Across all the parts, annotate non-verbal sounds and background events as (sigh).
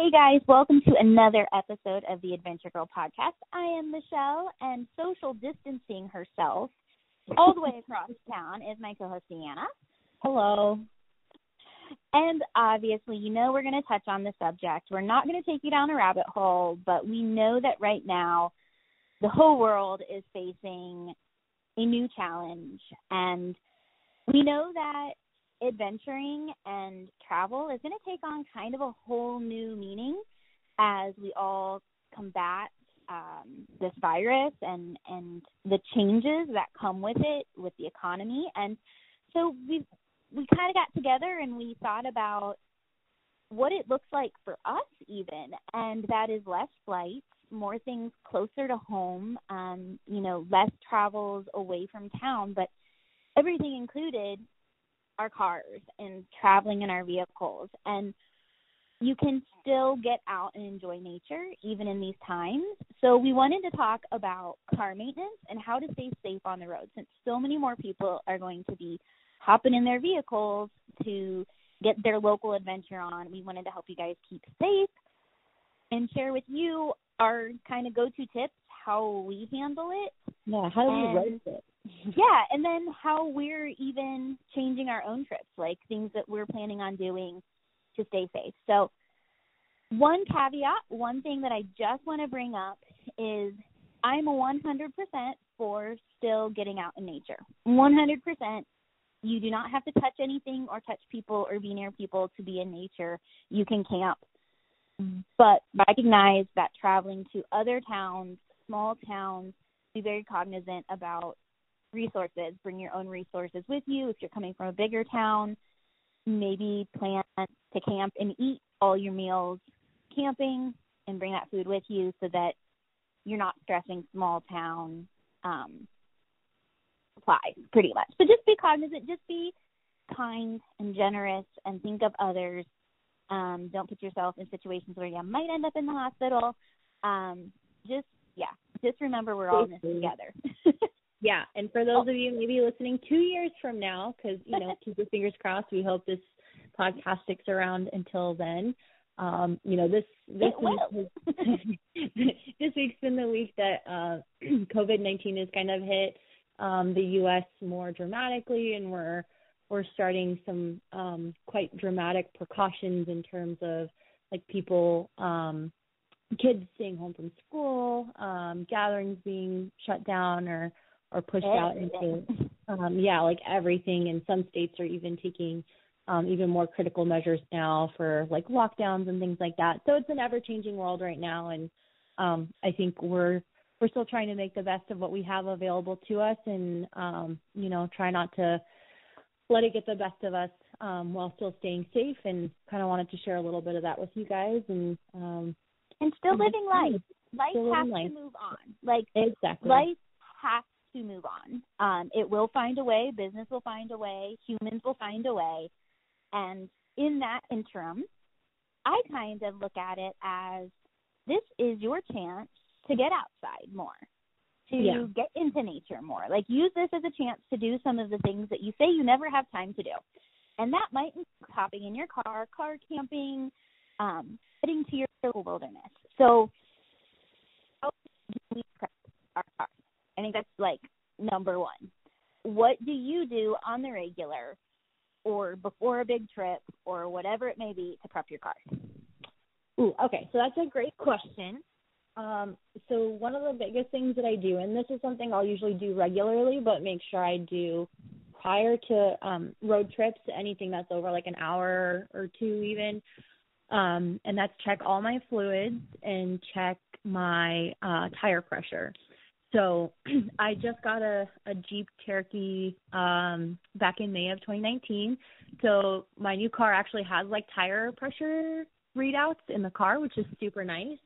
Hey guys, welcome to another episode of the Adventure Girl podcast. I am Michelle, and social distancing herself all the way (laughs) across town is my co host Deanna. Hello. And obviously, you know, we're going to touch on the subject. We're not going to take you down a rabbit hole, but we know that right now the whole world is facing a new challenge. And we know that adventuring and travel is going to take on kind of a whole new meaning as we all combat um, this virus and and the changes that come with it with the economy. And so we we kind of got together and we thought about what it looks like for us even and that is less flights more things closer to home um you know less travels away from town but everything included our cars and traveling in our vehicles and you can still get out and enjoy nature even in these times. So we wanted to talk about car maintenance and how to stay safe on the road since so many more people are going to be hopping in their vehicles to get their local adventure on. We wanted to help you guys keep safe and share with you our kind of go-to tips how we handle it. Yeah, how do we road it? (laughs) yeah, and then how we're even changing our own trips, like things that we're planning on doing to stay safe. So, one caveat, one thing that I just want to bring up is I'm a 100% for still getting out in nature. 100%. You do not have to touch anything or touch people or be near people to be in nature. You can camp. Mm-hmm. But recognize that traveling to other towns, small towns, be very cognizant about resources. Bring your own resources with you. If you're coming from a bigger town, maybe plan to camp and eat all your meals camping and bring that food with you so that you're not stressing small town um, supplies pretty much. So just be cognizant, just be kind and generous and think of others. Um, don't put yourself in situations where you might end up in the hospital. Um, just yeah, just remember we're all in this together. (laughs) Yeah, and for those of you maybe listening two years from now, because you know, (laughs) keep your fingers crossed. We hope this podcast sticks around until then. Um, you know, this this week (laughs) this week's been the week that uh, (clears throat) COVID nineteen has kind of hit um, the U.S. more dramatically, and we're we're starting some um, quite dramatic precautions in terms of like people um, kids staying home from school, um, gatherings being shut down or or pushed out into um yeah like everything. And some states are even taking um even more critical measures now for like lockdowns and things like that. So it's an ever changing world right now. And um i think we're we're still trying to make the best of what we have available to us and um you know try not to let it get the best of us um while still staying safe. And kind of wanted to share a little bit of that with you guys. And um and still living life life has life. to move on like exactly life has to move on. Um, it will find a way. Business will find a way. Humans will find a way. And in that interim, I kind of look at it as this is your chance to get outside more, to yeah. get into nature more. Like use this as a chance to do some of the things that you say you never have time to do. And that might include hopping in your car, car camping, um, heading to your wilderness. So, how do we prep our? I think that's like number one. What do you do on the regular or before a big trip or whatever it may be to prep your car? Ooh, okay. So that's a great question. Um, so one of the biggest things that I do, and this is something I'll usually do regularly, but make sure I do prior to um, road trips, anything that's over like an hour or two even, um, and that's check all my fluids and check my uh, tire pressure. So (clears throat) I just got a, a Jeep Cherokee um back in May of 2019. So my new car actually has like tire pressure readouts in the car, which is super nice.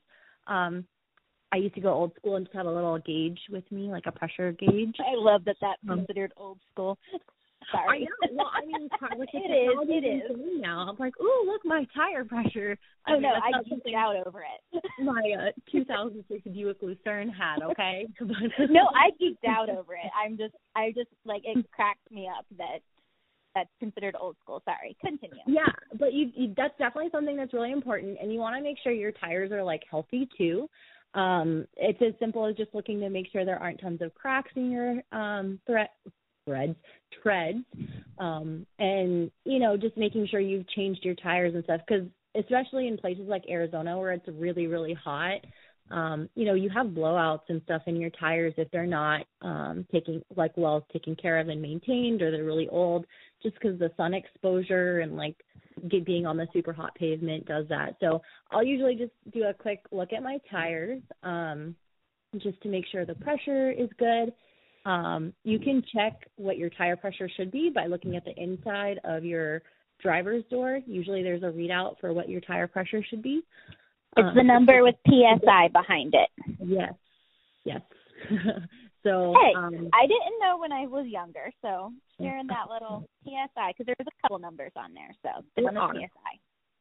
Um I used to go old school and just have a little gauge with me, like a pressure gauge. I love that that's um, considered old school. (laughs) Sorry. I know. Well, I mean, with (laughs) it is. It is. Now I'm like, oh, look, my tire pressure. I oh mean, no, I geeked out over it. (laughs) my uh, (laughs) 2006 Buick Lucerne had. Okay. no, I geeked out over it. I'm just, I just like it cracked me up that that's considered old school. Sorry, continue. Yeah, but you, you that's definitely something that's really important, and you want to make sure your tires are like healthy too. Um, it's as simple as just looking to make sure there aren't tons of cracks in your um, thread threads treads, um, and you know just making sure you've changed your tires and stuff because especially in places like Arizona where it's really really hot um, you know, you have blowouts and stuff in your tires if they're not um, taking like well taken care of and maintained, or they're really old, just because the sun exposure and like get, being on the super hot pavement does that. So I'll usually just do a quick look at my tires, um, just to make sure the pressure is good. Um, you can check what your tire pressure should be by looking at the inside of your driver's door. Usually there's a readout for what your tire pressure should be. It's um, the number with (laughs) PSI behind it. Yes. Yes. (laughs) so hey, um, I didn't know when I was younger, so (laughs) sharing that little PSI because there's a couple numbers on there. So the one. PSI.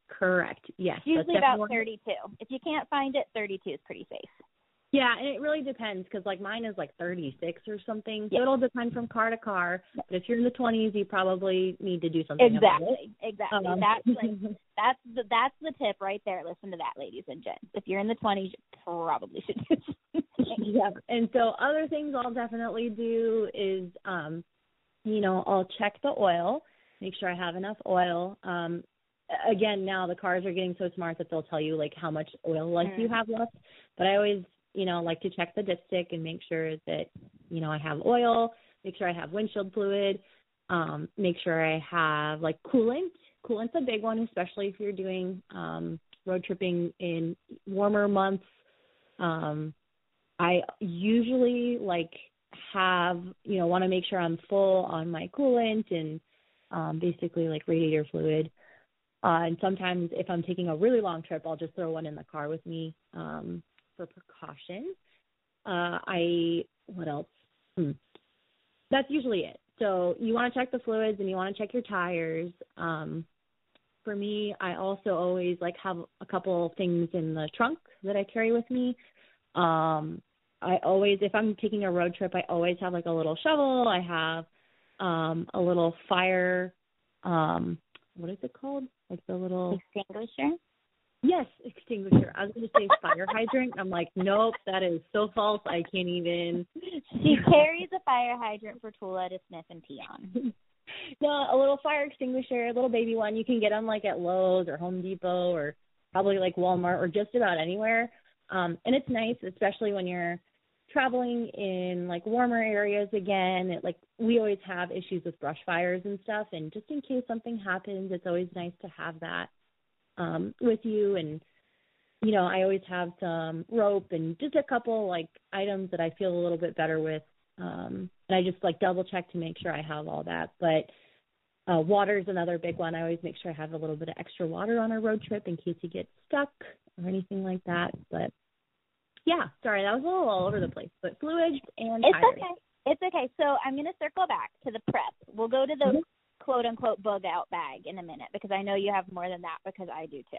Correct. Yes. Usually about 32. If you can't find it, 32 is pretty safe. Yeah, and it really depends because like mine is like 36 or something. So yeah. it'll depend from car to car. But if you're in the 20s, you probably need to do something. Exactly. Exactly. Um, that's like (laughs) that's the that's the tip right there. Listen to that, ladies and gents. If you're in the 20s, you probably should do something. (laughs) yeah. And so other things I'll definitely do is, um, you know, I'll check the oil, make sure I have enough oil. Um, again, now the cars are getting so smart that they'll tell you like how much oil life mm. you have left. But I always you know, like to check the dipstick and make sure that, you know, I have oil, make sure I have windshield fluid, um, make sure I have like coolant. Coolant's a big one, especially if you're doing um, road tripping in warmer months. Um, I usually like have, you know, want to make sure I'm full on my coolant and um, basically like radiator fluid. Uh, and sometimes if I'm taking a really long trip, I'll just throw one in the car with me. Um, for precaution. Uh, I what else? Hmm. That's usually it. So you want to check the fluids and you want to check your tires. Um, for me, I also always like have a couple things in the trunk that I carry with me. Um, I always, if I'm taking a road trip, I always have like a little shovel. I have um, a little fire. Um, what is it called? Like the little extinguisher. Yes, extinguisher. I was going to say fire hydrant. I'm like, nope, that is so false. I can't even. She carries a fire hydrant for Tula to sniff and pee on. (laughs) no, a little fire extinguisher, a little baby one. You can get them like at Lowe's or Home Depot or probably like Walmart or just about anywhere. Um, and it's nice, especially when you're traveling in like warmer areas again. It, like we always have issues with brush fires and stuff, and just in case something happens, it's always nice to have that um, with you and you know, I always have some rope and just a couple like items that I feel a little bit better with. Um, and I just like double check to make sure I have all that. But uh, water is another big one. I always make sure I have a little bit of extra water on a road trip in case you get stuck or anything like that. But yeah, sorry, that was a little all over the place. But fluids and it's tires. okay. It's okay. So I'm going to circle back to the prep. We'll go to the mm-hmm quote unquote bug out bag in a minute because I know you have more than that because I do too.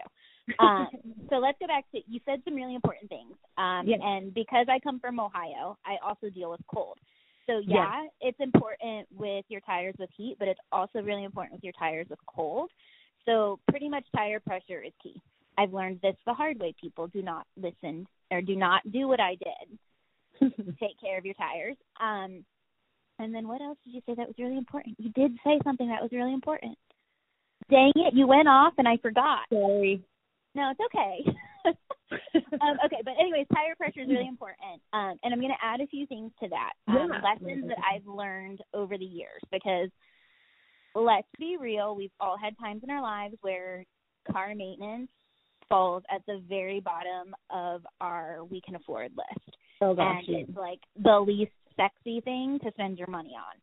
(laughs) Um, so let's go back to you said some really important things. Um, yes. And because I come from Ohio, I also deal with cold. So yeah, yes. it's important with your tires with heat, but it's also really important with your tires with cold. So pretty much tire pressure is key. I've learned this the hard way. People do not listen or do not do what I did. (laughs) Take care of your tires. Um, and then what else did you say that was really important? You did say something that was really important. Dang it, you went off and I forgot. Sorry. No, it's okay. (laughs) um, okay, but anyways, tire pressure is really important. Um, and I'm going to add a few things to that. Um, yeah. Lessons that I've learned over the years because let's be real, we've all had times in our lives where car maintenance falls at the very bottom of our we can afford list. Oh gosh. And it's like the least sexy thing to spend your money on.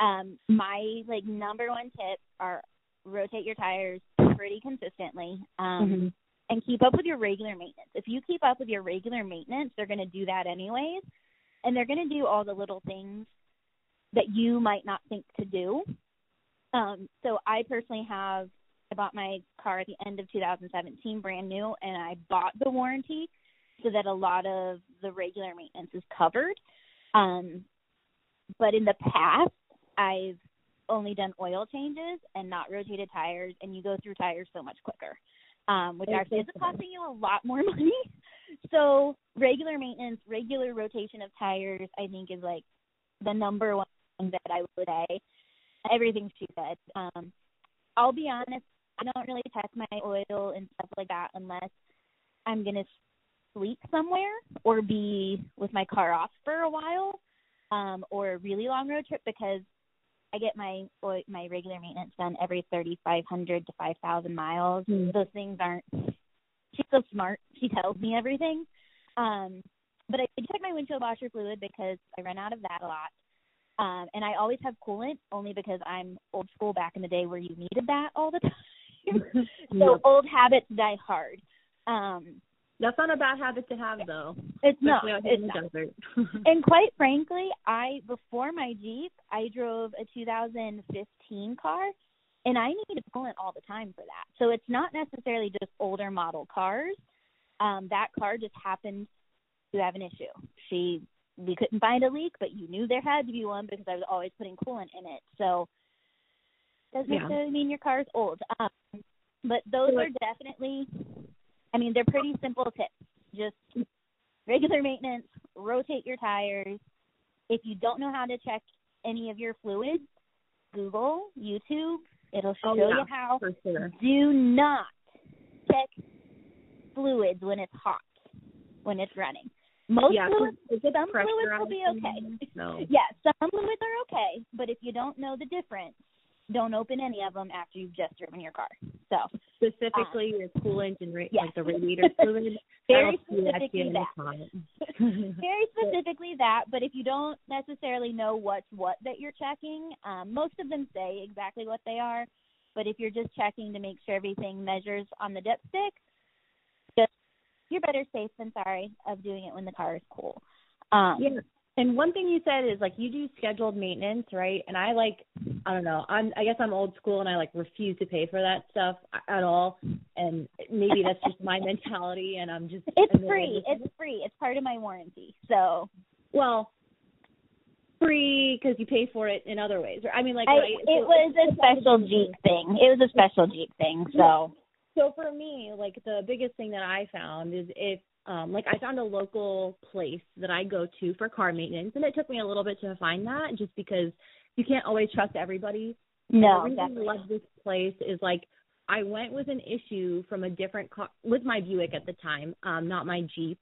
Um, my like number one tip are rotate your tires pretty consistently. Um, mm-hmm. and keep up with your regular maintenance. If you keep up with your regular maintenance, they're going to do that anyways, and they're going to do all the little things that you might not think to do. Um, so I personally have I bought my car at the end of 2017, brand new, and I bought the warranty so that a lot of the regular maintenance is covered. Um, but in the past, I've only done oil changes and not rotated tires, and you go through tires so much quicker, um, which actually is costing you a lot more (laughs) money. So regular maintenance, regular rotation of tires, I think is like the number one thing that I would say. Everything she said. Um, I'll be honest, I don't really test my oil and stuff like that unless I'm gonna sleep somewhere or be with my car off for a while, um, or a really long road trip because I get my my regular maintenance done every 3,500 to 5,000 miles. Mm. Those things aren't. She's so smart. She tells me everything. Um, but I check my windshield washer fluid because I run out of that a lot. Um, and I always have coolant only because I'm old school back in the day where you needed that all the (laughs) time. (laughs) so yeah. old habits die hard. Um, that's not a bad habit to have though. It's not. It's not. (laughs) and quite frankly, I before my Jeep, I drove a 2015 car and I needed coolant all the time for that. So it's not necessarily just older model cars. Um, that car just happened to have an issue. She we couldn't find a leak, but you knew there had to be one because I was always putting coolant in it. So doesn't yeah. necessarily mean your car is old. Um, but those are definitely, I mean, they're pretty simple tips. Just regular maintenance, rotate your tires. If you don't know how to check any of your fluids, Google, YouTube, it'll show oh, yeah, you how. For Sure. Do not check fluids when it's hot, when it's running. Most yeah, fluids, some fluids will be okay. No. (laughs) yeah, some fluids are okay, but if you don't know the difference, don't open any of them after you've just driven your car. So specifically um, your coolant and ra- yes. like the radiator fluid. (laughs) Very specifically that. that. (laughs) Very specifically that. But if you don't necessarily know what's what that you're checking, um, most of them say exactly what they are. But if you're just checking to make sure everything measures on the dipstick, you're better safe than sorry of doing it when the car is cool. Um, yeah. And one thing you said is like you do scheduled maintenance, right? And I like I don't know. I'm I guess I'm old school and I like refuse to pay for that stuff at all. And maybe that's just my (laughs) mentality and I'm just It's free. It's free. It's part of my warranty. So, well, free because you pay for it in other ways. I mean, like I, right? it so was a special Jeep thing. It was a special Jeep thing. So so for me, like the biggest thing that I found is if um like I found a local place that I go to for car maintenance and it took me a little bit to find that just because you can't always trust everybody. No, the reason definitely. I love this place is like I went with an issue from a different car with my Buick at the time, um, not my Jeep.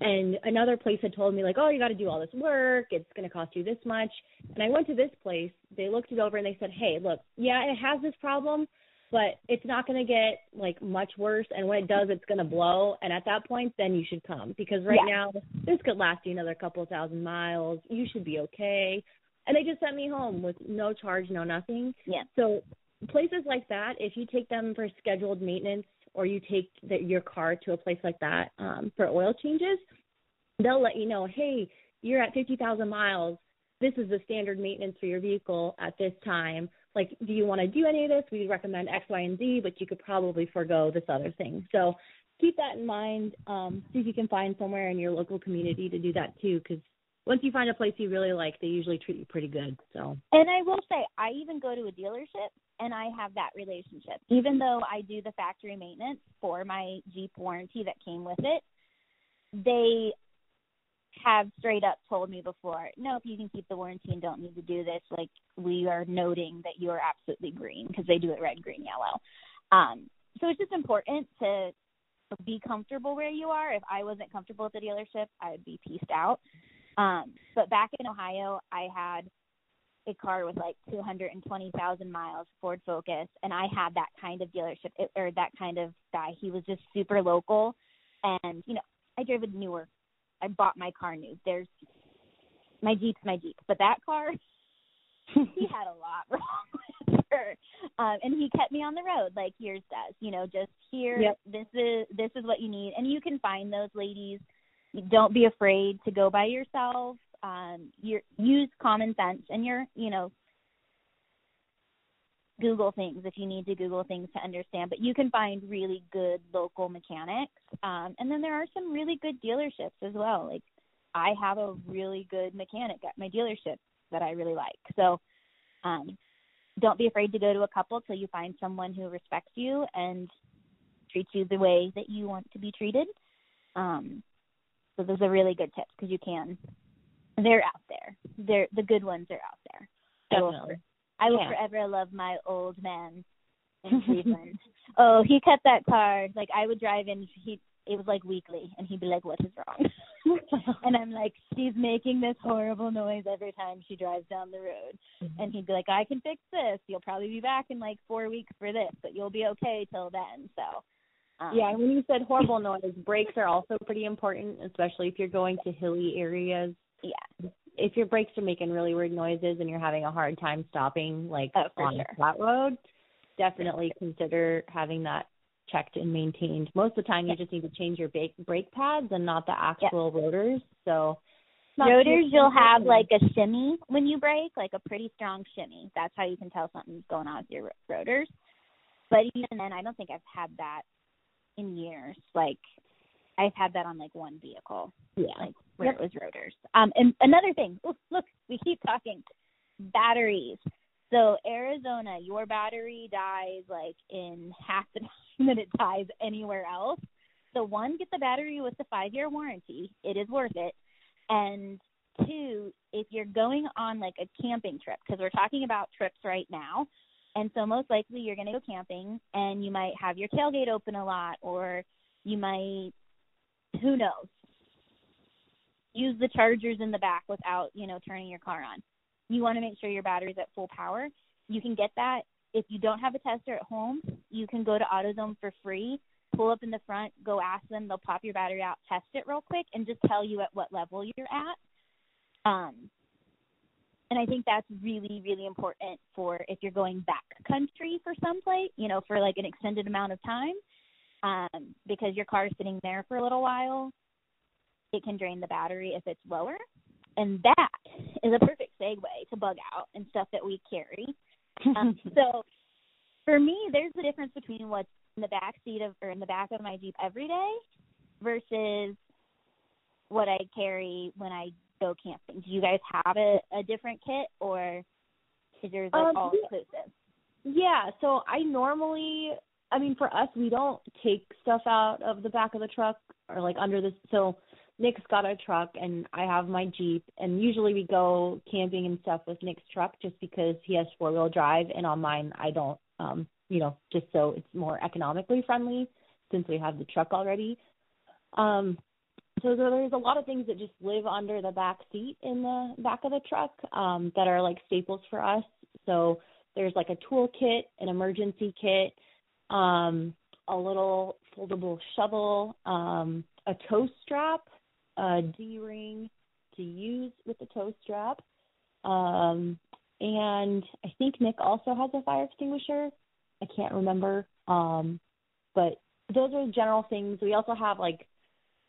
And another place had told me like, oh, you got to do all this work. It's going to cost you this much. And I went to this place. They looked it over and they said, hey, look, yeah, it has this problem, but it's not going to get like much worse and when it does it's going to blow and at that point then you should come because right yeah. now this could last you another couple thousand miles you should be okay and they just sent me home with no charge no nothing. Yeah. So places like that if you take them for scheduled maintenance or you take the, your car to a place like that um for oil changes they'll let you know hey you're at 50,000 miles. This is the standard maintenance for your vehicle at this time like, do you want to do any of this? We recommend X, Y, and Z, but you could probably forego this other thing. So keep that in mind. Um, see if you can find somewhere in your local community to do that too, because once you find a place you really like, they usually treat you pretty good. So. And I will say, I even go to a dealership and I have that relationship. Even though I do the factory maintenance for my Jeep warranty that came with it, they have straight up told me before, nope, you can keep the warranty and don't need to do this, like we are noting that you are absolutely green because they do it red, green, yellow. Um, so it's just important to be comfortable where you are. If I wasn't comfortable at the dealership, I would be pieced out. Um, but back in Ohio, I had a car with like 220,000 miles, Ford Focus, and I had that kind of dealership or that kind of guy. He was just super local, and you know, I drove a newer I bought my car new. There's my Jeep's my Jeep, but that car, (laughs) he had a lot wrong (laughs) with her, um, and he kept me on the road like yours does. You know, just here. Yep. This is this is what you need, and you can find those ladies. Don't be afraid to go by yourself. Um, your use common sense, and your you know Google things if you need to Google things to understand. But you can find really good local mechanics. Um, and then there are some really good dealerships as well. Like I have a really good mechanic at my dealership that I really like. So um, don't be afraid to go to a couple till you find someone who respects you and treats you the way that you want to be treated. Um, so those are really good tips because you can. They're out there. They're the good ones are out there. Definitely. I will, yeah. forever love my old man in (laughs) Cleveland. oh, he kept that car. Like I would drive in. He it was like weekly, and he'd be like, "What is wrong?" (laughs) and I'm like, "She's making this horrible noise every time she drives down the road." Mm-hmm. And he'd be like, "I can fix this. You'll probably be back in like four weeks for this, but you'll be okay till then." So. Um, yeah, when you said horrible noise, brakes are also pretty important, especially if you're going to hilly areas. Yeah. If your brakes are making really weird noises and you're having a hard time stopping, like oh, on sure. a flat road, definitely consider having that checked and maintained. Most of the time, you just need to change your brake brake pads and not the actual rotors. So rotors, you'll have like a shimmy when you brake, like a pretty strong shimmy. That's how you can tell something's going on with your rotors. But even then, I don't think I've had that in years. Like I've had that on like one vehicle. Yeah. Like where yep. it was rotors. Um and another thing, ooh, look, we keep talking. Batteries. So Arizona, your battery dies like in half the (laughs) time that it dies anywhere else. So one, get the battery with the five year warranty. It is worth it. And two, if you're going on like a camping trip, because we're talking about trips right now. And so most likely you're going to go camping and you might have your tailgate open a lot or you might, who knows, use the chargers in the back without, you know, turning your car on you want to make sure your battery's at full power. You can get that if you don't have a tester at home. You can go to AutoZone for free, pull up in the front, go ask them. They'll pop your battery out, test it real quick, and just tell you at what level you're at. Um, and I think that's really, really important for if you're going back country for someplace, you know, for like an extended amount of time, um, because your car is sitting there for a little while. It can drain the battery if it's lower. And that is a perfect segue to bug out and stuff that we carry. Um, (laughs) so for me, there's a difference between what's in the back seat of or in the back of my Jeep every day versus what I carry when I go camping. Do you guys have a, a different kit or is yours like um, all inclusive? Yeah, so I normally I mean for us we don't take stuff out of the back of the truck or like under the so Nick's got a truck and I have my Jeep and usually we go camping and stuff with Nick's truck just because he has four wheel drive and on mine I don't um you know just so it's more economically friendly since we have the truck already. Um so there's a lot of things that just live under the back seat in the back of the truck um that are like staples for us. So there's like a tool kit, an emergency kit, um a little foldable shovel, um a tow strap a D ring to use with the tow strap. Um, and I think Nick also has a fire extinguisher. I can't remember. Um, but those are general things. We also have like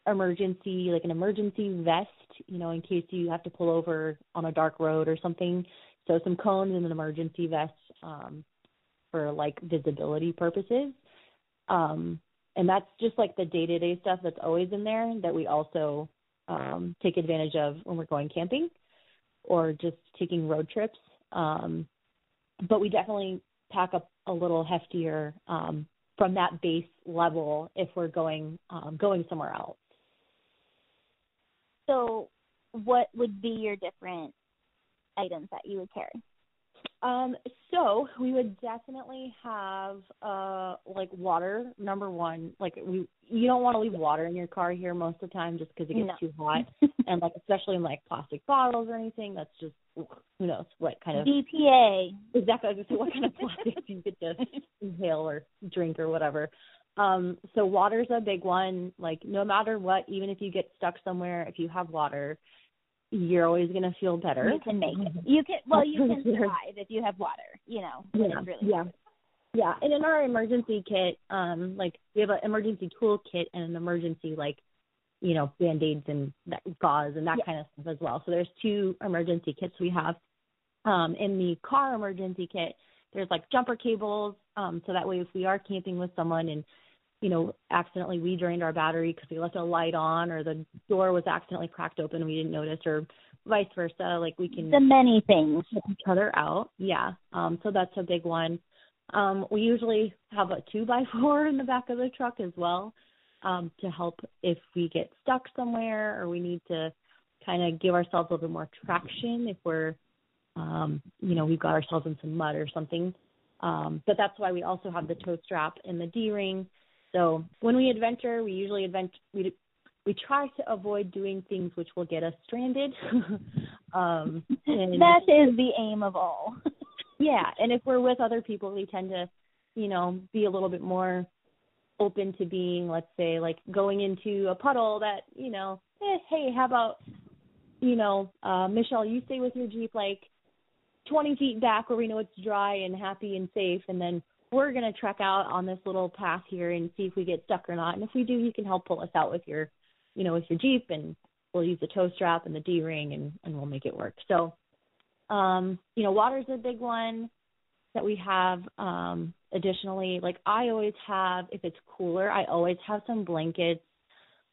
emergency, like an emergency vest, you know, in case you have to pull over on a dark road or something. So some cones and an emergency vest um, for like visibility purposes. Um, and that's just like the day to day stuff that's always in there that we also um, take advantage of when we're going camping or just taking road trips. Um, but we definitely pack up a little heftier um, from that base level if we're going um, going somewhere else. So, what would be your different items that you would carry? Um, so we would definitely have uh like water number one. Like we you don't want to leave water in your car here most of the time just because it gets no. too hot, (laughs) and like especially in like plastic bottles or anything. That's just who knows what kind of BPA. Exactly. Say what kind of plastic you get to (laughs) inhale or drink or whatever. Um, so water's a big one. Like no matter what, even if you get stuck somewhere, if you have water, you're always going to feel better. You can make it. You can well, you can (laughs) survive if you have water. You know, yeah, really yeah, yeah. And in our emergency kit, um, like we have an emergency tool kit and an emergency like, you know, band aids and that, gauze and that yeah. kind of stuff as well. So there's two emergency kits we have. Um, in the car emergency kit, there's like jumper cables, um, so that way if we are camping with someone and you know, accidentally we drained our battery because we left a light on or the door was accidentally cracked open and we didn't notice or vice versa. Like we can the many things help each other out. Yeah. Um, so that's a big one. Um, we usually have a two by (laughs) four in the back of the truck as well um, to help if we get stuck somewhere or we need to kind of give ourselves a little bit more traction if we're, um, you know, we've got ourselves in some mud or something. Um, but that's why we also have the tow strap and the D ring. So when we adventure, we usually advent we we try to avoid doing things which will get us stranded. (laughs) um, and, that is the aim of all. (laughs) yeah, and if we're with other people, we tend to, you know, be a little bit more open to being, let's say, like going into a puddle that, you know, eh, hey, how about, you know, uh, Michelle, you stay with your Jeep like 20 feet back where we know it's dry and happy and safe, and then we're going to trek out on this little path here and see if we get stuck or not. And if we do, you can help pull us out with your, you know, with your Jeep, and we'll use the tow strap and the D ring, and and we'll make it work. So, um, you know, water's a big one that we have. Um, additionally, like I always have, if it's cooler, I always have some blankets,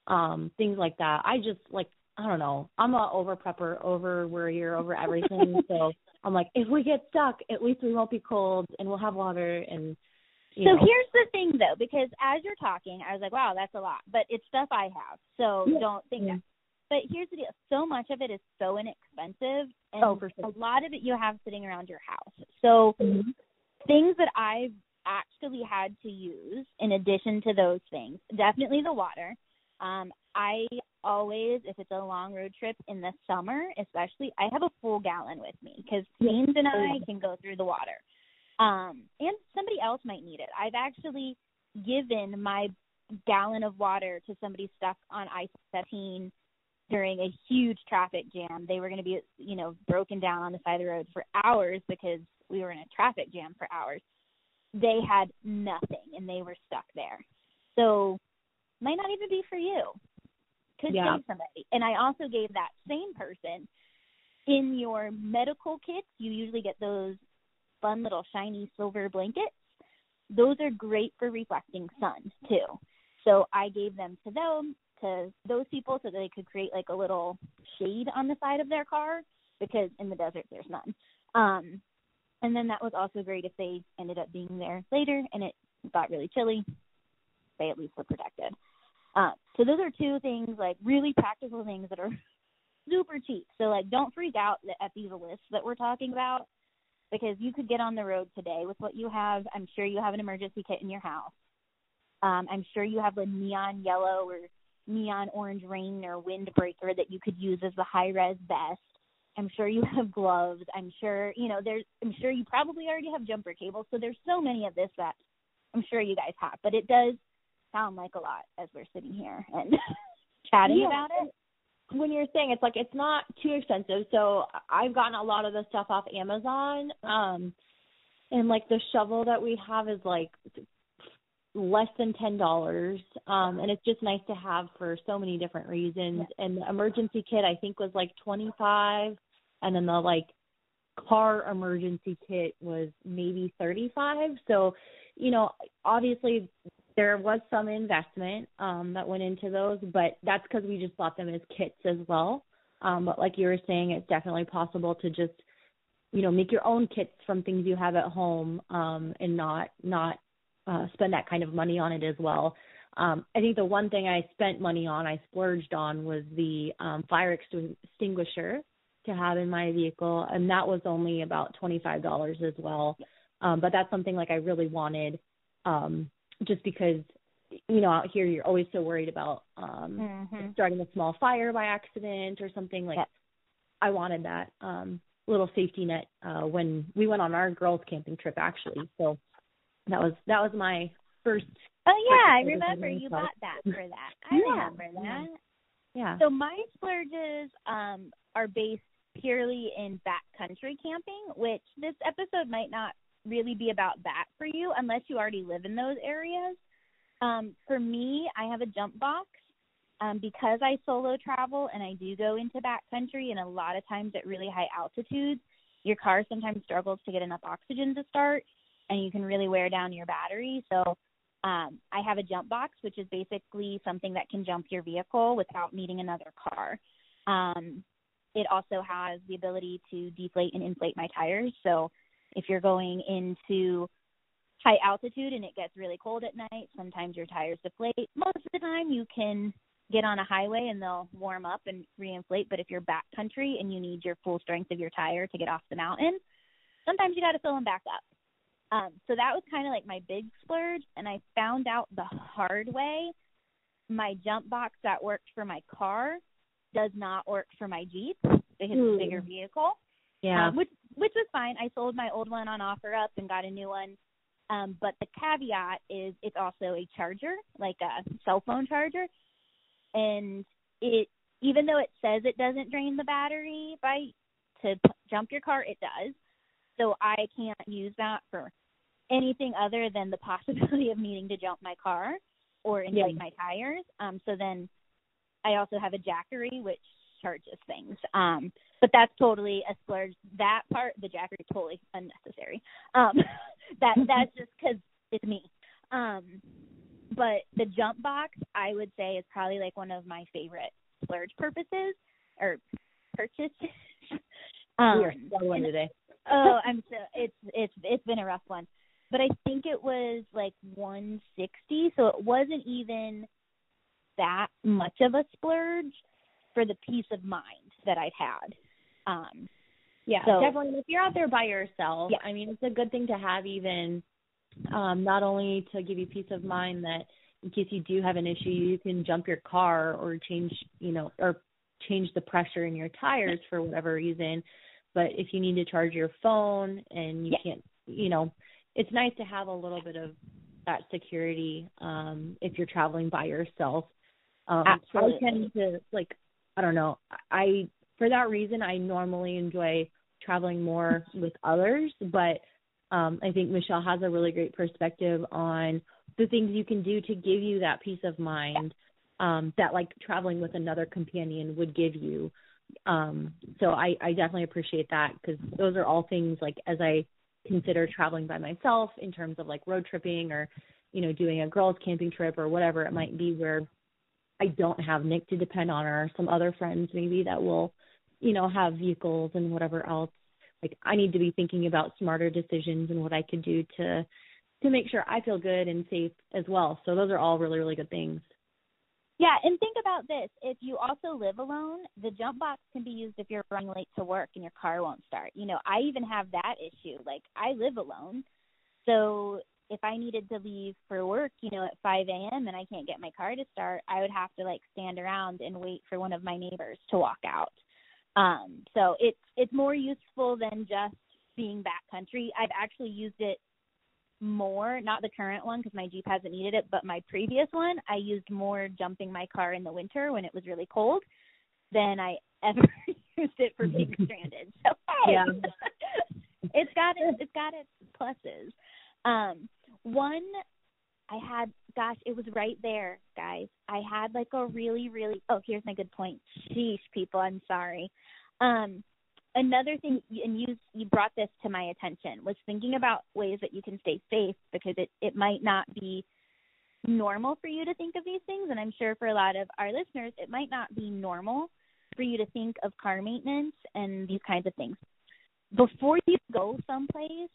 um, things like that. I just like I don't know. I'm a over prepper, over worrier, over everything. (laughs) so I'm like, if we get stuck, at least we won't be cold and we'll have water and so know. here's the thing though, because as you're talking, I was like, wow, that's a lot. But it's stuff I have. So yeah. don't think yeah. that. But here's the deal. So much of it is so inexpensive and oh, sure. a lot of it you have sitting around your house. So mm-hmm. things that I've actually had to use in addition to those things, definitely the water. Um, I always, if it's a long road trip in the summer, especially, I have a full gallon with me because James and I can go through the water. Um, and somebody else might need it. I've actually given my gallon of water to somebody stuck on I-17 during a huge traffic jam. They were going to be, you know, broken down on the side of the road for hours because we were in a traffic jam for hours. They had nothing and they were stuck there. So might not even be for you. Could yeah. save somebody. And I also gave that same person in your medical kits, you usually get those fun little shiny silver blankets. Those are great for reflecting sun too. So I gave them to them to those people so that they could create like a little shade on the side of their car because in the desert there's none. Um and then that was also great if they ended up being there later and it got really chilly. They at least were protected. Uh, so those are two things, like really practical things that are (laughs) super cheap. So like, don't freak out at these lists that we're talking about because you could get on the road today with what you have. I'm sure you have an emergency kit in your house. Um, I'm sure you have a neon yellow or neon orange rain or windbreaker that you could use as the high res vest. I'm sure you (laughs) have gloves. I'm sure you know there's. I'm sure you probably already have jumper cables. So there's so many of this that I'm sure you guys have. But it does sound like a lot as we're sitting here and (laughs) chatting yeah. about it. When you're saying it's like it's not too expensive, so I've gotten a lot of the stuff off Amazon. Um and like the shovel that we have is like less than ten dollars um and it's just nice to have for so many different reasons and the emergency kit i think was like twenty five and then the like car emergency kit was maybe thirty five so you know obviously there was some investment um, that went into those, but that's because we just bought them as kits as well. Um, but like you were saying, it's definitely possible to just, you know, make your own kits from things you have at home um, and not not uh, spend that kind of money on it as well. Um, I think the one thing I spent money on, I splurged on, was the um, fire extinguisher to have in my vehicle, and that was only about twenty five dollars as well. Um, but that's something like I really wanted. Um, just because you know out here you're always so worried about um mm-hmm. starting a small fire by accident or something like I wanted that um little safety net uh when we went on our girls camping trip actually. So that was that was my first oh yeah i remember you bought that for that. (laughs) I yeah. remember that. Yeah. So my splurges um are based purely in backcountry camping which this episode might not really be about that for you unless you already live in those areas. Um, for me, I have a jump box um, because I solo travel and I do go into backcountry and a lot of times at really high altitudes, your car sometimes struggles to get enough oxygen to start and you can really wear down your battery. So um, I have a jump box, which is basically something that can jump your vehicle without needing another car. Um, it also has the ability to deflate and inflate my tires. So if you're going into high altitude and it gets really cold at night, sometimes your tires deflate. Most of the time you can get on a highway and they'll warm up and reinflate, but if you're backcountry and you need your full strength of your tire to get off the mountain, sometimes you got to fill them back up. Um, so that was kind of like my big splurge, and I found out the hard way my jump box that worked for my car does not work for my Jeep because it's a bigger vehicle. Yeah. Um, which which was fine. I sold my old one on OfferUp and got a new one. Um, but the caveat is it's also a charger, like a cell phone charger, and it even though it says it doesn't drain the battery by to p- jump your car, it does. So I can't use that for anything other than the (laughs) possibility of needing to jump my car or inflate Yeah. my tires. Um, so then I also have a Jackery which charges things. Um, but that's totally a splurge. That part, the Jackery, totally unnecessary. Um, (laughs) that that's (laughs) just because it's me. Um, but the jump box, I would say, is probably like one of my favorite splurge purposes or purchases. um, (laughs) we are struggling today. oh, I'm so it's it's it's been a rough one. But I think it was like 160, so it wasn't even that much of a splurge for the peace of mind that I'd had. Um Yeah, So- definitely. If you're out there by yourself, Yeah. I mean, it's a good thing to have, even um, not only to give you peace of mind that in case you do have an issue, you can jump your car or change, you know, or change the pressure in your tires for whatever reason. But if you need to charge your phone and you Yeah. can't, you know, it's nice to have a little bit of that security um, if you're traveling by yourself. Um, Absolutely. I tend to like, I don't know, I for that reason I normally enjoy traveling more with others, but um, I think Michelle has a really great perspective on the things you can do to give you that peace of mind um, that like traveling with another companion would give you. Um, so I, I definitely appreciate that because those are all things like as I consider traveling by myself in terms of like road tripping or you know doing a girls camping trip or whatever it might be where I don't have Nick to depend on or some other friends maybe that will you know have vehicles and whatever else like I need to be thinking about smarter decisions and what I could do to to make sure I feel good and safe as well. So those are all really really good things. Yeah, and think about this. If you also live alone, the jump box can be used if you're running late to work and your car won't start. You know, I even have that issue. Like I live alone. So if I needed to leave for work, you know, at 5 a.m. and I can't get my car to start, I would have to like stand around and wait for one of my neighbors to walk out. Um, so it's it's more useful than just being backcountry. I've actually used it more, not the current one because my Jeep hasn't needed it, but my previous one, I used more jumping my car in the winter when it was really cold than I (laughs) ever used it for being (laughs) stranded. So hey, Yeah. (laughs) it's got its it's got its pluses. Um, one I had, gosh, it was right there, guys. I had like a really, really. Oh, here's my good point. Sheesh, people, I'm sorry. Um, another thing, and you you brought this to my attention, was thinking about ways that you can stay safe because it it might not be normal for you to think of these things, and I'm sure for a lot of our listeners, it might not be normal for you to think of car maintenance and these kinds of things. Before you go someplace,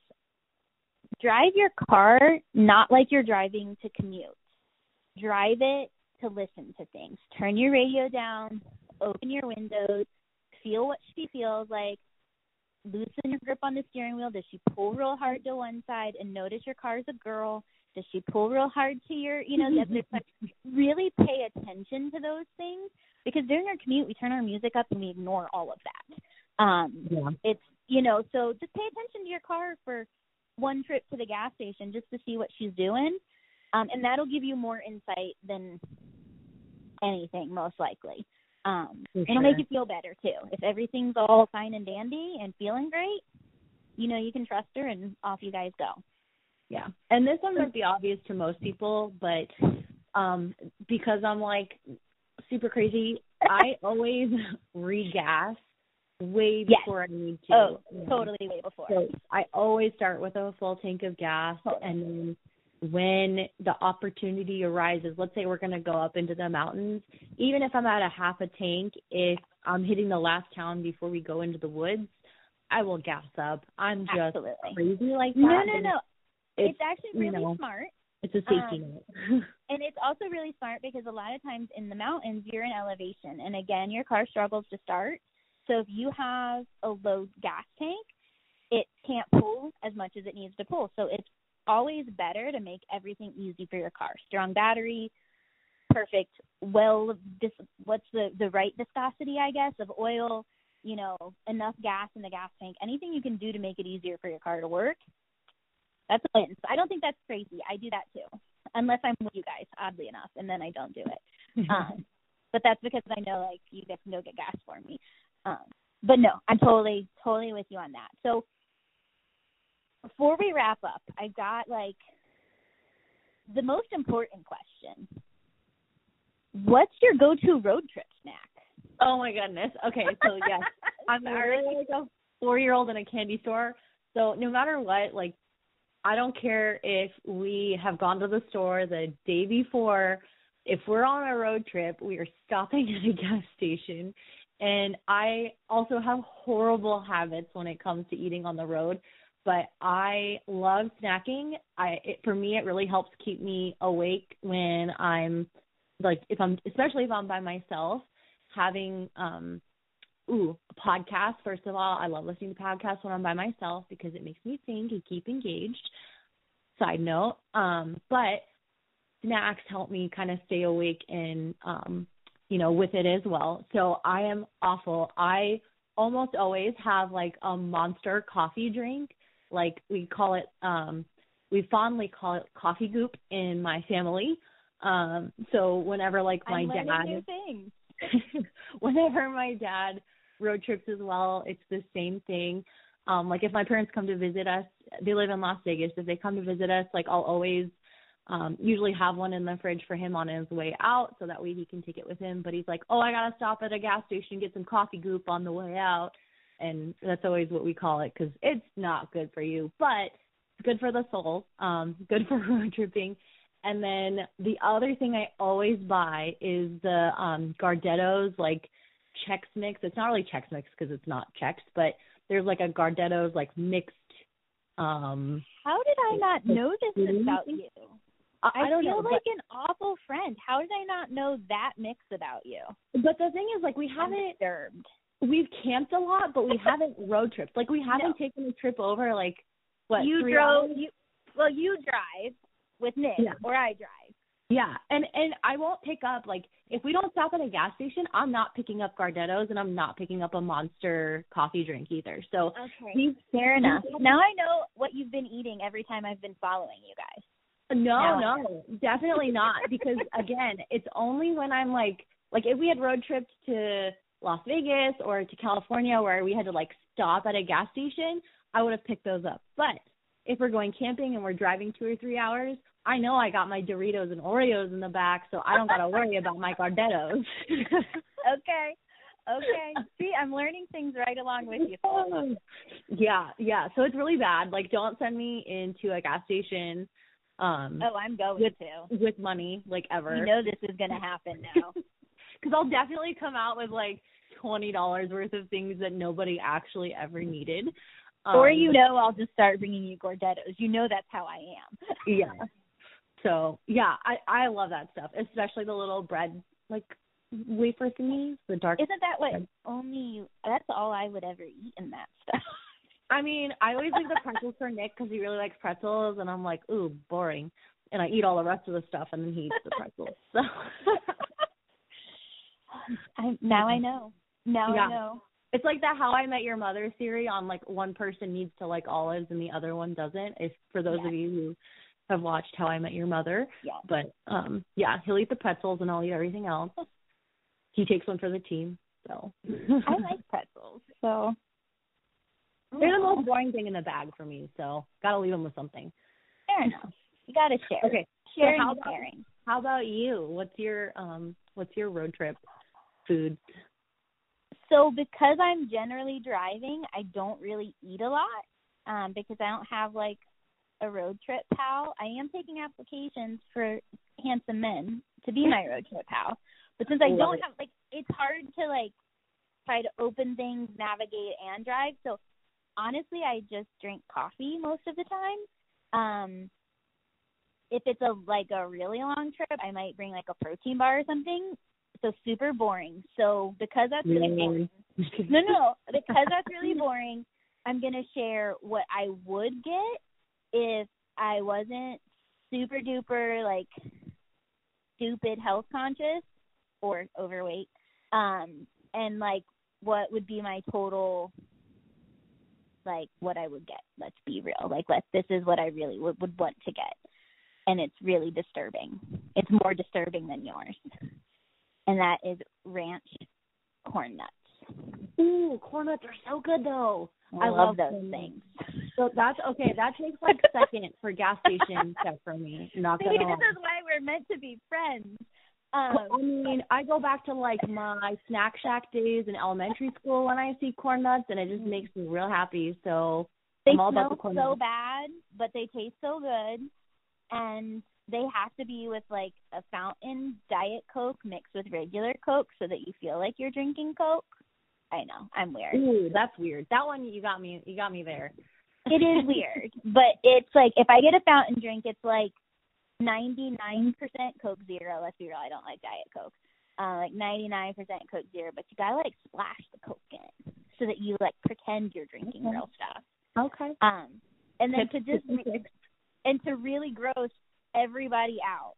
drive your car not like you're driving to commute. Drive it to listen to things. Turn your radio down, open your windows, feel what she feels like, loosen your grip on the steering wheel. Does she pull real hard to one side? And notice your car's a girl. Does she pull real hard to your, you know, the other (laughs) side? Really pay attention to those things because during our commute, we turn our music up and we ignore all of that. Um, Yeah. it's you know so just pay attention to your car for one trip to the gas station just to see what she's doing. Um and that'll give you more insight than anything most likely. Um and it'll make you feel better too. If everything's all fine and dandy and feeling great you know you can trust her and off you guys go. Yeah. And this one might be obvious to most people, but um because I'm like super crazy, I always (laughs) regas way Yes. before I need to. oh totally way before So I always start with a full tank of gas and then when the opportunity arises, let's say we're going to go up into the mountains, even if I'm at a half a tank, if I'm hitting the last town before we go into the woods, I will gas up. I'm just Absolutely. crazy like that. No, no, no. It's, It's, actually really you know, smart. it's a safety um, net. (laughs) And it's also really smart because a lot of times in the mountains you're in elevation and again your car struggles to start. So if you have a low gas tank, it can't pull as much as it needs to pull. So it's always better to make everything easy for your car. Strong battery, perfect well dis what's the the right viscosity I guess of oil, you know, enough gas in the gas tank. Anything you can do to make it easier for your car to work. That's a win. So I don't think that's crazy. I do that too. Unless I'm with you guys, oddly enough, and then I don't do it. (laughs) Um, but that's because I know like you guys can go get gas for me. Um, but no, I'm totally totally with you on that. So before we wrap up, I got like the most important question. What's your go-to road trip snack? oh my goodness. Okay, so (laughs) yes, I'm literally like a four year old in a candy store. So no matter what, like I don't care if we have gone to the store the day before. If we're on a road trip, we are stopping (laughs) at a gas station. And I also have horrible habits when it comes to eating on the road, but I love snacking. I it, for me it really helps keep me awake when I'm like if I'm especially if I'm by myself having um ooh a podcast first of all i love listening to podcasts when i'm by myself because it makes me think and keep engaged side note um but snacks help me kind of stay awake and um you know with it as well so i am awful i almost always have like a monster coffee drink like we call it um we fondly call it coffee goop in my family um so whenever like my I'm dad new things. (laughs) whenever my dad road trips as well, it's the same thing. Um, like if my parents come to visit us, they live in Las Vegas. If they come to visit us, like I'll always um usually have one in the fridge for him on his way out so that way he can take it with him. But he's like, Oh, I gotta stop at a gas station, get some coffee goop on the way out and that's always what we call it because it's not good for you, but it's good for the soul, um, (laughs) good for road tripping. And then the other thing I always buy is the um Gardetto's like Chex Mix. It's not really Chex Mix because it's not Chex, but there's like a Gardetto's like mixed. Um, How did I not know this about you? I, I, feel know, like an awful friend. How did I not know that mix about you? but, but the thing is, like, we haven't disturbed. we've camped a lot, but we (laughs) haven't road tripped. Like, we haven't taken a trip over like what you drove. hours? You well, you drive with Nick, Yeah. or I drive. Yeah, and and I won't pick up like if we don't stop at a gas station, I'm not picking up Gardetto's and I'm not picking up a Monster coffee drink either. So Okay. Fair enough. Now I know what you've been eating every time I've been following you guys. No, no, definitely not because (laughs) again, it's only when I'm like like if we had road tripped to Las Vegas or to California where we had to like stop at a gas station, I would have picked those up. But if we're going camping and we're driving 2 or 3 hours, I know I got my Doritos and Oreos in the back, so I don't got to worry about my Gardetto's. (laughs) Okay. Okay. See, I'm learning things right along with you. (laughs) yeah, yeah. So it's really bad. Like, don't send me into a gas station um Oh, I'm going with to. with money like ever. You know this is going to happen now. (laughs) Because I'll definitely come out with like twenty dollars worth of things that nobody actually ever needed. or Um, you know I'll just start bringing you Gardettos. You know that's how I am. (laughs) yeah. So yeah, I I love that stuff, especially the little bread like wafer thingies, the dark. Isn't that what only that's all I would ever eat in that stuff. I mean, I always leave the pretzels for Nick because he really likes pretzels, and I'm like, ooh, boring. And I eat all the rest of the stuff, and then he eats the pretzels. So (laughs) I, now I know. Now Yeah. I know. it's like that How I Met Your Mother theory on like one person needs to like olives and the other one doesn't. If for those Yes. of you who have watched How I Met Your Mother, Yeah. but um yeah, he'll eat the pretzels and I'll eat everything else. He takes one for the team. So I like pretzels. So they're the most boring thing in the bag for me. So gotta leave them with something. fair enough. You got to share. Okay, Sharing how is about- caring. how about you? What's your um what's your road trip food? So because I'm generally driving, I don't really eat a lot um because I don't have like a road trip pal. I am taking applications for handsome men to be my road trip pal. But since I don't have like it's hard to like try to open things, navigate, and drive. So honestly, I just drink coffee most of the time. Um, if it's a like a really long trip, I might bring like a protein bar or something. So super boring. So because that's really boring. (laughs) no, no, because that's really boring. I'm gonna share what I would get if I wasn't super duper like stupid health conscious or overweight. Um, and like what would be my total like what I would get. Let's be real. Like let this is what I really would, would want to get. And it's really disturbing. It's more disturbing than yours. And that is ranch corn nuts. Ooh, corn nuts are so good though. I, I love, love those things. So that's okay. That takes like second for gas station stuff for me. Not gonna Maybe (laughs) this is why we're meant to be friends. Um, I mean, I go back to like my snack shack days in elementary school when I see corn nuts, and it just makes me real happy. So they I'm all smell about the corn so nuts. bad, but they taste so good, and they have to be with like a fountain diet coke mixed with regular coke, so that you feel like you're drinking coke. I know, I'm weird. Ooh, that's weird. That one you got me. You got me there. it is weird, but it's like if I get a fountain drink, it's like 99% Coke Zero. Let's be real, I don't like Diet Coke. Uh, like 99% Coke Zero, but you gotta like splash the Coke in so that you like pretend you're drinking real stuff. Okay. Um, and then to just (laughs) and to really gross everybody out.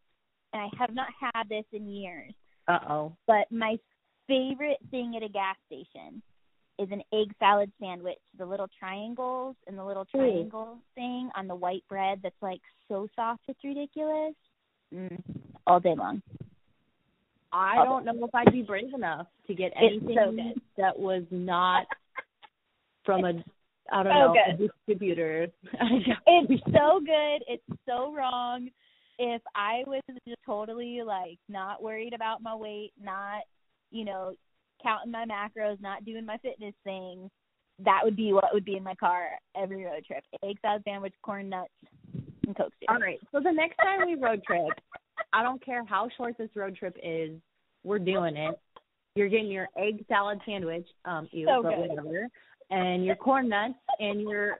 And I have not had this in years. Uh oh. But my favorite thing at a gas station is an egg salad sandwich. The little triangles and the little triangle thing on the white bread that's like so soft it's ridiculous. Mm, all day long. I all don't know if I'd be brave enough to get anything so that was not from a I don't so know good. a distributor. (laughs) it's so good. It's so wrong. If I was just totally like not worried about my weight, not you know counting my macros, not doing my fitness thing, that would be what would be in my car every road trip. Egg salad sandwich, corn nuts, and Coke Zero. All right. So the next time we road trip, I don't care how short this road trip is, we're doing it. You're getting your egg salad sandwich, um, ew, So but good. whatever, and your corn nuts and your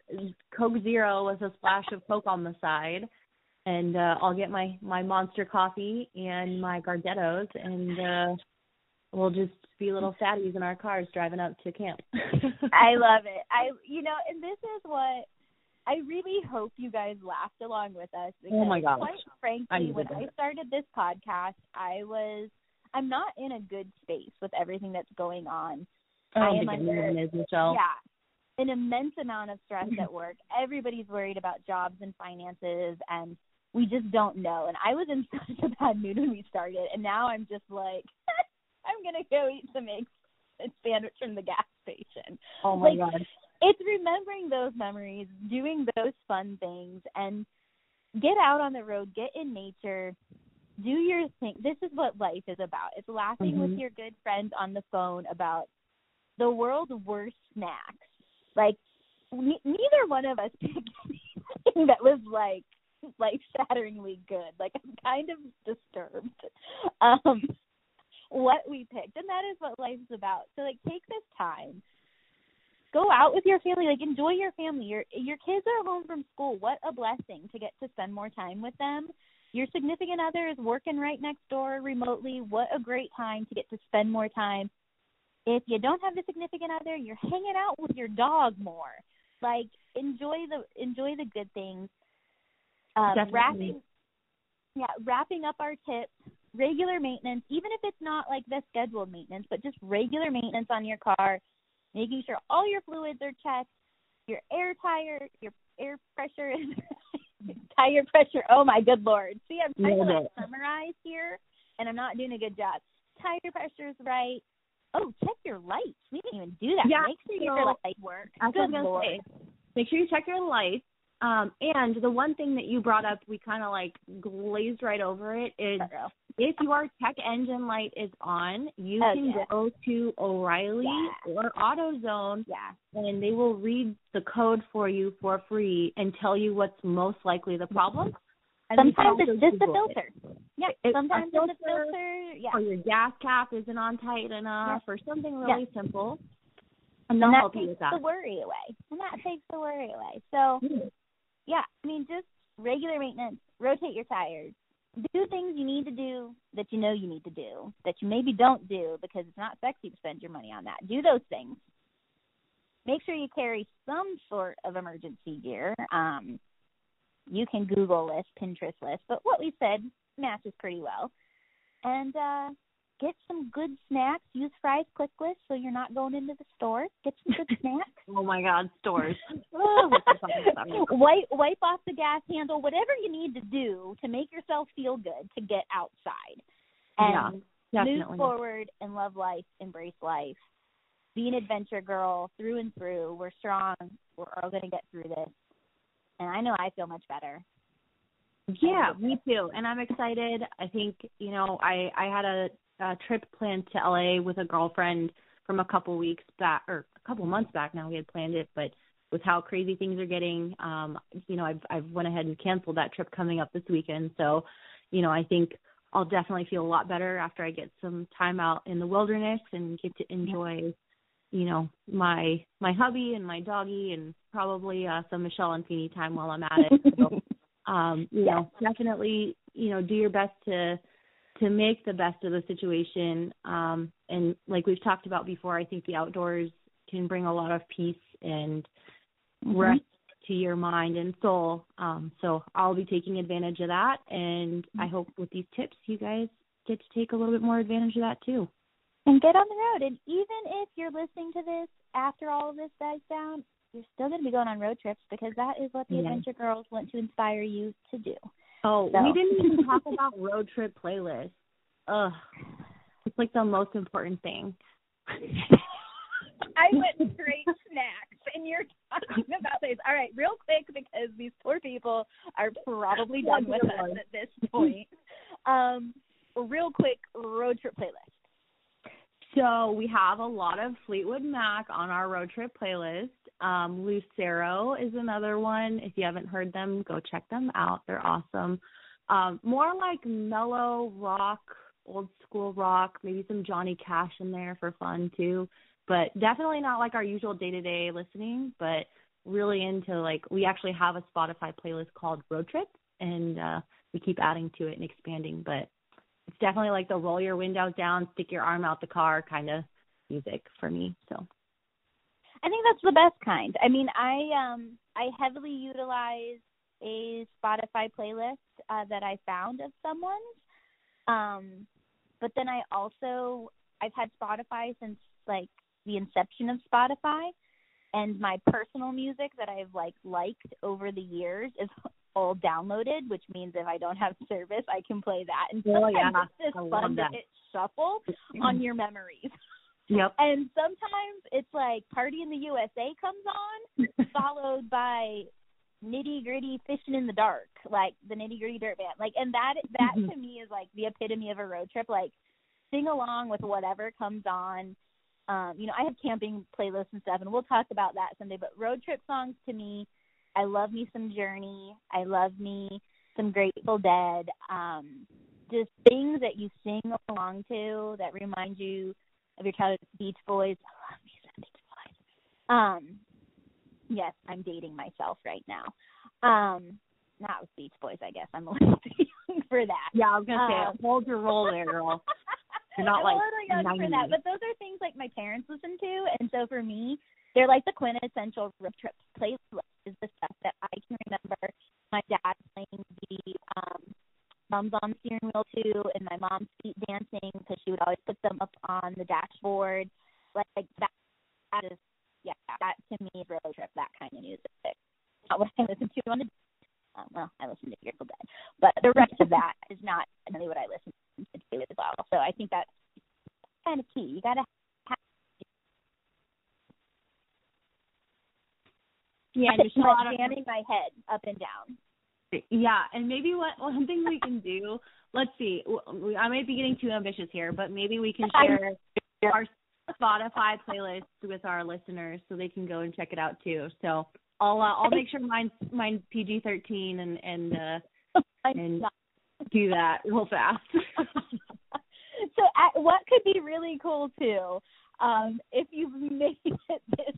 Coke Zero with a splash of Coke on the side. And uh I'll get my my monster coffee and my Gardettos, and uh we'll just be little fatties in our cars driving up to camp. (laughs) I love it. I you know, and this is what I really hope you guys laughed along with us oh because Oh my gosh. quite I frankly, needed when. I started this podcast, I was I'm not in a good space with everything that's going on. I I don't am think under- anyone is, Michelle. Yeah. An immense amount of stress (laughs) at work. Everybody's worried about jobs and finances and we just don't know. And I was in (laughs) such a bad mood when we started and now I'm just like I'm gonna go eat some eggs and sandwich from the gas station. Oh my Like, god. It's remembering those memories, doing those fun things and get out on the road, get in nature, do your thing. This is what life is about. It's laughing with Mhm. your good friends on the phone about the world's worst snacks. Like ne- neither one of us (laughs) picked anything that was like life shatteringly good. Like I'm kind of disturbed. Um what we picked. And that is what life is about. So like take this time. Go out with your family, like enjoy your family. Your your kids are home from school. What a blessing to get to spend more time with them. Your significant other is working right next door remotely. What a great time to get to spend more time. If you don't have the significant other, you're hanging out with your dog more. Like enjoy the enjoy the good things. Um, Definitely. wrapping yeah, wrapping up our tips, regular maintenance, even if it's not like the scheduled maintenance, but just regular maintenance on your car, making sure all your fluids are checked, your air tire, your air pressure, (laughs) tire pressure. Oh my good lord! See, I'm trying to like, summarize here, and I'm not doing a good job. Tire pressure is right. Oh, check your lights. We didn't even do that. Yeah, Make sure your lights work. I Good lord. say. Make sure you check your lights. Um, and the one thing that you brought up, we kind of like glazed right over it, is. If your check engine light is on, you Oh, can yeah. go to O'Reilly Yeah. or AutoZone, Yeah. and they will read the code for you for free and tell you what's most likely the problem. And sometimes it's just a filter. It. Yeah, it, sometimes a filter, it's a filter. Yeah. Or your gas cap isn't on tight enough, yeah. or something really yeah. simple. And, they'll that help takes you with that. the worry away. And that takes the worry away. So, Mm. yeah, I mean, just regular maintenance. Rotate your tires. Do things you need to do that you know you need to do that you maybe don't do because it's not sexy to spend your money on that. Do those things. Make sure you carry some sort of emergency gear. Um, you can Google list, Pinterest list, but what we said matches pretty well. And uh, get some good snacks. Use Fry's Quick List so you're not going into the store. Get some good (laughs) snacks. Oh my God, stores. (laughs) Oh, wipe wipe off the gas handle. Whatever you need to do to make yourself feel good to get outside. And yeah, move forward and love life, embrace life. Be an adventure girl through and through. We're strong. We're all going to get through this. And I know I feel much better. Yeah, me too. And I'm excited. I think, you know, I I had a, a trip planned to LA with a girlfriend from a couple weeks back or a couple months back now we had planned it, but with how crazy things are getting, um, you know, I've I've went ahead and canceled that trip coming up this weekend. So, you know, I think I'll definitely feel a lot better after I get some time out in the wilderness and get to enjoy, you know, my my hubby and my doggy and probably uh some Michelle and Feeny time while I'm at it. So, (laughs) um, you know, definitely, you know, do your best to to make the best of the situation. Um, and like we've talked about before, I think the outdoors can bring a lot of peace and Mm-hmm. rest to your mind and soul. Um, so I'll be taking advantage of that, and I hope with these tips, you guys get to take a little bit more advantage of that too. And get on the road. And even if you're listening to this after all of this dies down, you're still going to be going on road trips because that is what the Yeah. Adventure Girls want to inspire you to do. Oh, So- we didn't even talk about road trip playlists. Ugh, it's like the most important thing. I went straight snacks, and you're talking about this. All right, real quick because these poor people are probably done with us at this point. Um, real quick road trip playlist. So we have a lot of Fleetwood Mac on our road trip playlist. Um, Lucero is another one. If you haven't heard them, go check them out. They're awesome. Um, more like mellow rock, old school rock, maybe some Johnny Cash in there for fun too. But definitely not like our usual day to day listening, but really into like we actually have a Spotify playlist called Road Trip and uh we keep adding to it and expanding, but it's definitely like the roll your windows down, stick your arm out the car kind of music for me. So I think that's the best kind. I mean, I um I heavily utilize a Spotify playlist uh, that I found of someone's. Um, but then I also I've had Spotify since like the inception of Spotify, and my personal music that I've like liked over the years is all downloaded, which means if I don't have service, I can play that. And Oh, yeah. it's just I fun to hit shuffle on your memories. (laughs) Yep. And sometimes it's like Party in the USA comes on, (laughs) followed by nitty gritty fishing in the dark, like the nitty gritty dirt band. Like and that that Mhm. to me is like the epitome of a road trip. Like sing along with whatever comes on. Um, you know, I have camping playlists and stuff and we'll talk about that someday. But road trip songs to me, I love me some Journey. I love me some Grateful Dead. Um, just things that you sing along to that remind you of your childhood Beach Boys. I love me some Beach Boys. Um, yes, I'm dating myself right now. Um, not with Beach Boys, I guess. I'm a little (laughs) too young for that. Yeah, I was gonna say Um, hold your roll there, girl. (laughs) You're not I'm like a little young for that, but those are things like my parents listen to, and so for me, they're like the quintessential road trip playlist. Is the stuff that I can remember my dad playing the um drums on the steering wheel too, and my mom's feet dancing because she would always put them up on the dashboard. Like that, that is yeah, that to me is road trip. That kind of music. Not what I listen to on the um, well, I listen to Grateful Dead, but the rest of that is not really what I listen to as well. So I think that's kind of key. You got to have Yeah, Michelle, I don't- jamming my head up and down. Yeah, and maybe what (laughs) one thing we can do. Let's see. I might be getting too ambitious here, but maybe we can share our Spotify playlist with our listeners so they can go and check it out too. So I'll uh, I'll make sure mine's mine's PG thirteen and and uh (laughs) and do that real fast. (laughs) so uh, what could be really cool too um, if you've made it this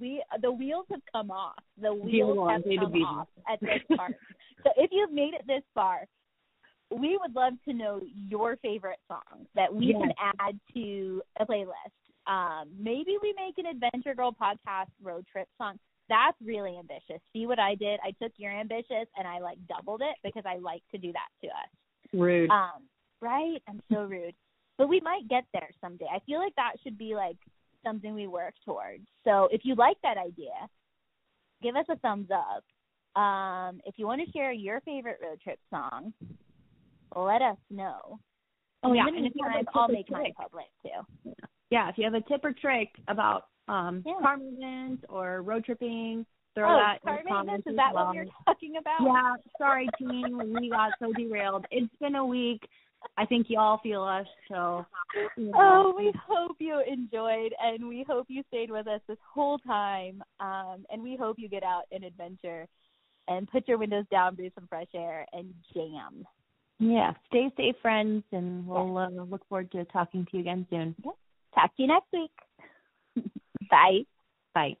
we the wheels have come off. The wheels have come off at this (laughs) part. so if you've made it this far, we would love to know your favorite song that we yes. can add to a playlist. Um, maybe we make an Adventure Girl podcast road trip song. That's really ambitious. See what I did? I took your ambitious and I like doubled it because I like to do that to us. Rude. Um, right? I'm so rude. But we might get there someday. I feel like that should be like something we work towards. So if you like that idea, give us a thumbs up. Um, if you want to share your favorite road trip song, let us know. Oh yeah, and if you have I'll make mine public too. Yeah, if you have a tip or trick about um yeah. car movements or road tripping, throw oh, that car in the comments. Is that what you're (laughs) talking about? Yeah, sorry team, we got so derailed. It's been a week. I think you all feel us. So. You know. Oh, we hope you enjoyed, and we hope you stayed with us this whole time. Um, and we hope you get out and adventure, and put your windows down, breathe some fresh air, and jam. Yeah. Stay safe, friends, and we'll uh, look forward to talking to you again soon. Talk to you next week. (laughs) Bye. Bye.